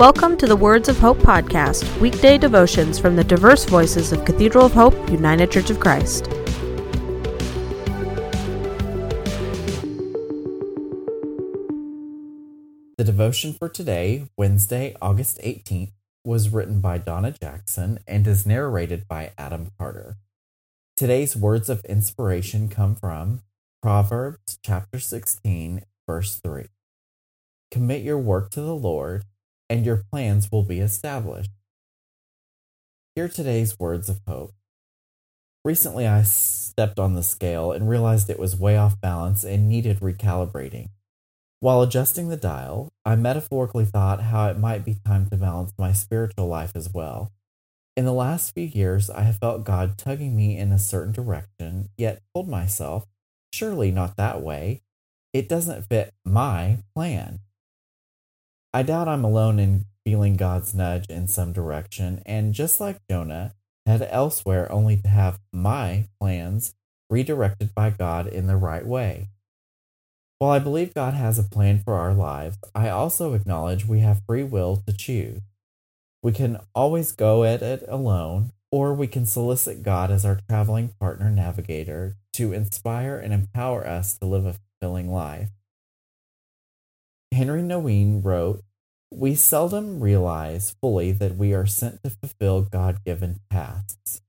Welcome to the Words of Hope podcast, weekday devotions from the diverse voices of Cathedral of Hope, United Church of Christ. The devotion for today, Wednesday, August 18th, was written by Donna Jackson and is narrated by Adam Carter. Today's words of inspiration come from Proverbs chapter 16, verse 3. Commit your work to the Lord and your plans will be established. Hear today's words of hope. Recently, I stepped on the scale and realized it was way off balance and needed recalibrating. While adjusting the dial, I metaphorically thought how it might be time to balance my spiritual life as well. In the last few years, I have felt God tugging me in a certain direction, yet told myself, surely not that way. It doesn't fit my plan. I doubt I'm alone in feeling God's nudge in some direction, and just like Jonah, head elsewhere only to have my plans redirected by God in the right way. While I believe God has a plan for our lives, I also acknowledge we have free will to choose. We can always go at it alone, or we can solicit God as our traveling partner navigator to inspire and empower us to live a fulfilling life. Henri Nouwen wrote, We seldom realize fully that we are sent to fulfill God given tasks.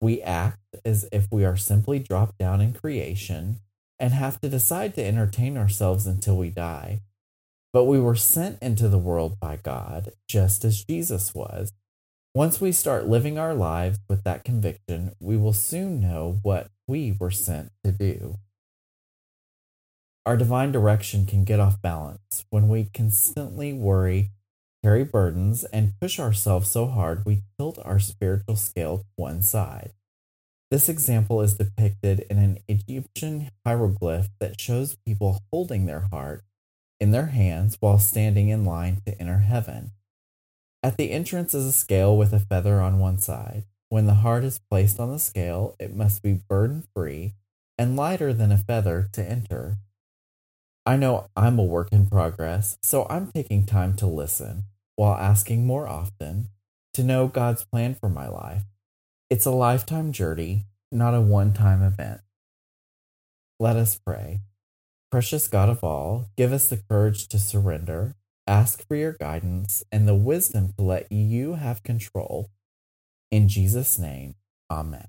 We act as if we are simply dropped down in creation and have to decide to entertain ourselves until we die. But we were sent into the world by God, just as Jesus was. Once we start living our lives with that conviction, we will soon know what we were sent to do. Our divine direction can get off balance when we constantly worry, carry burdens, and push ourselves so hard we tilt our spiritual scale to one side. This example is depicted in an Egyptian hieroglyph that shows people holding their heart in their hands while standing in line to enter heaven. At the entrance is a scale with a feather on one side. When the heart is placed on the scale, it must be burden free and lighter than a feather to enter. I know I'm a work in progress, so I'm taking time to listen while asking more often to know God's plan for my life. It's a lifetime journey, not a one time event. Let us pray. Precious God of all, give us the courage to surrender, ask for your guidance, and the wisdom to let you have control. In Jesus' name, Amen.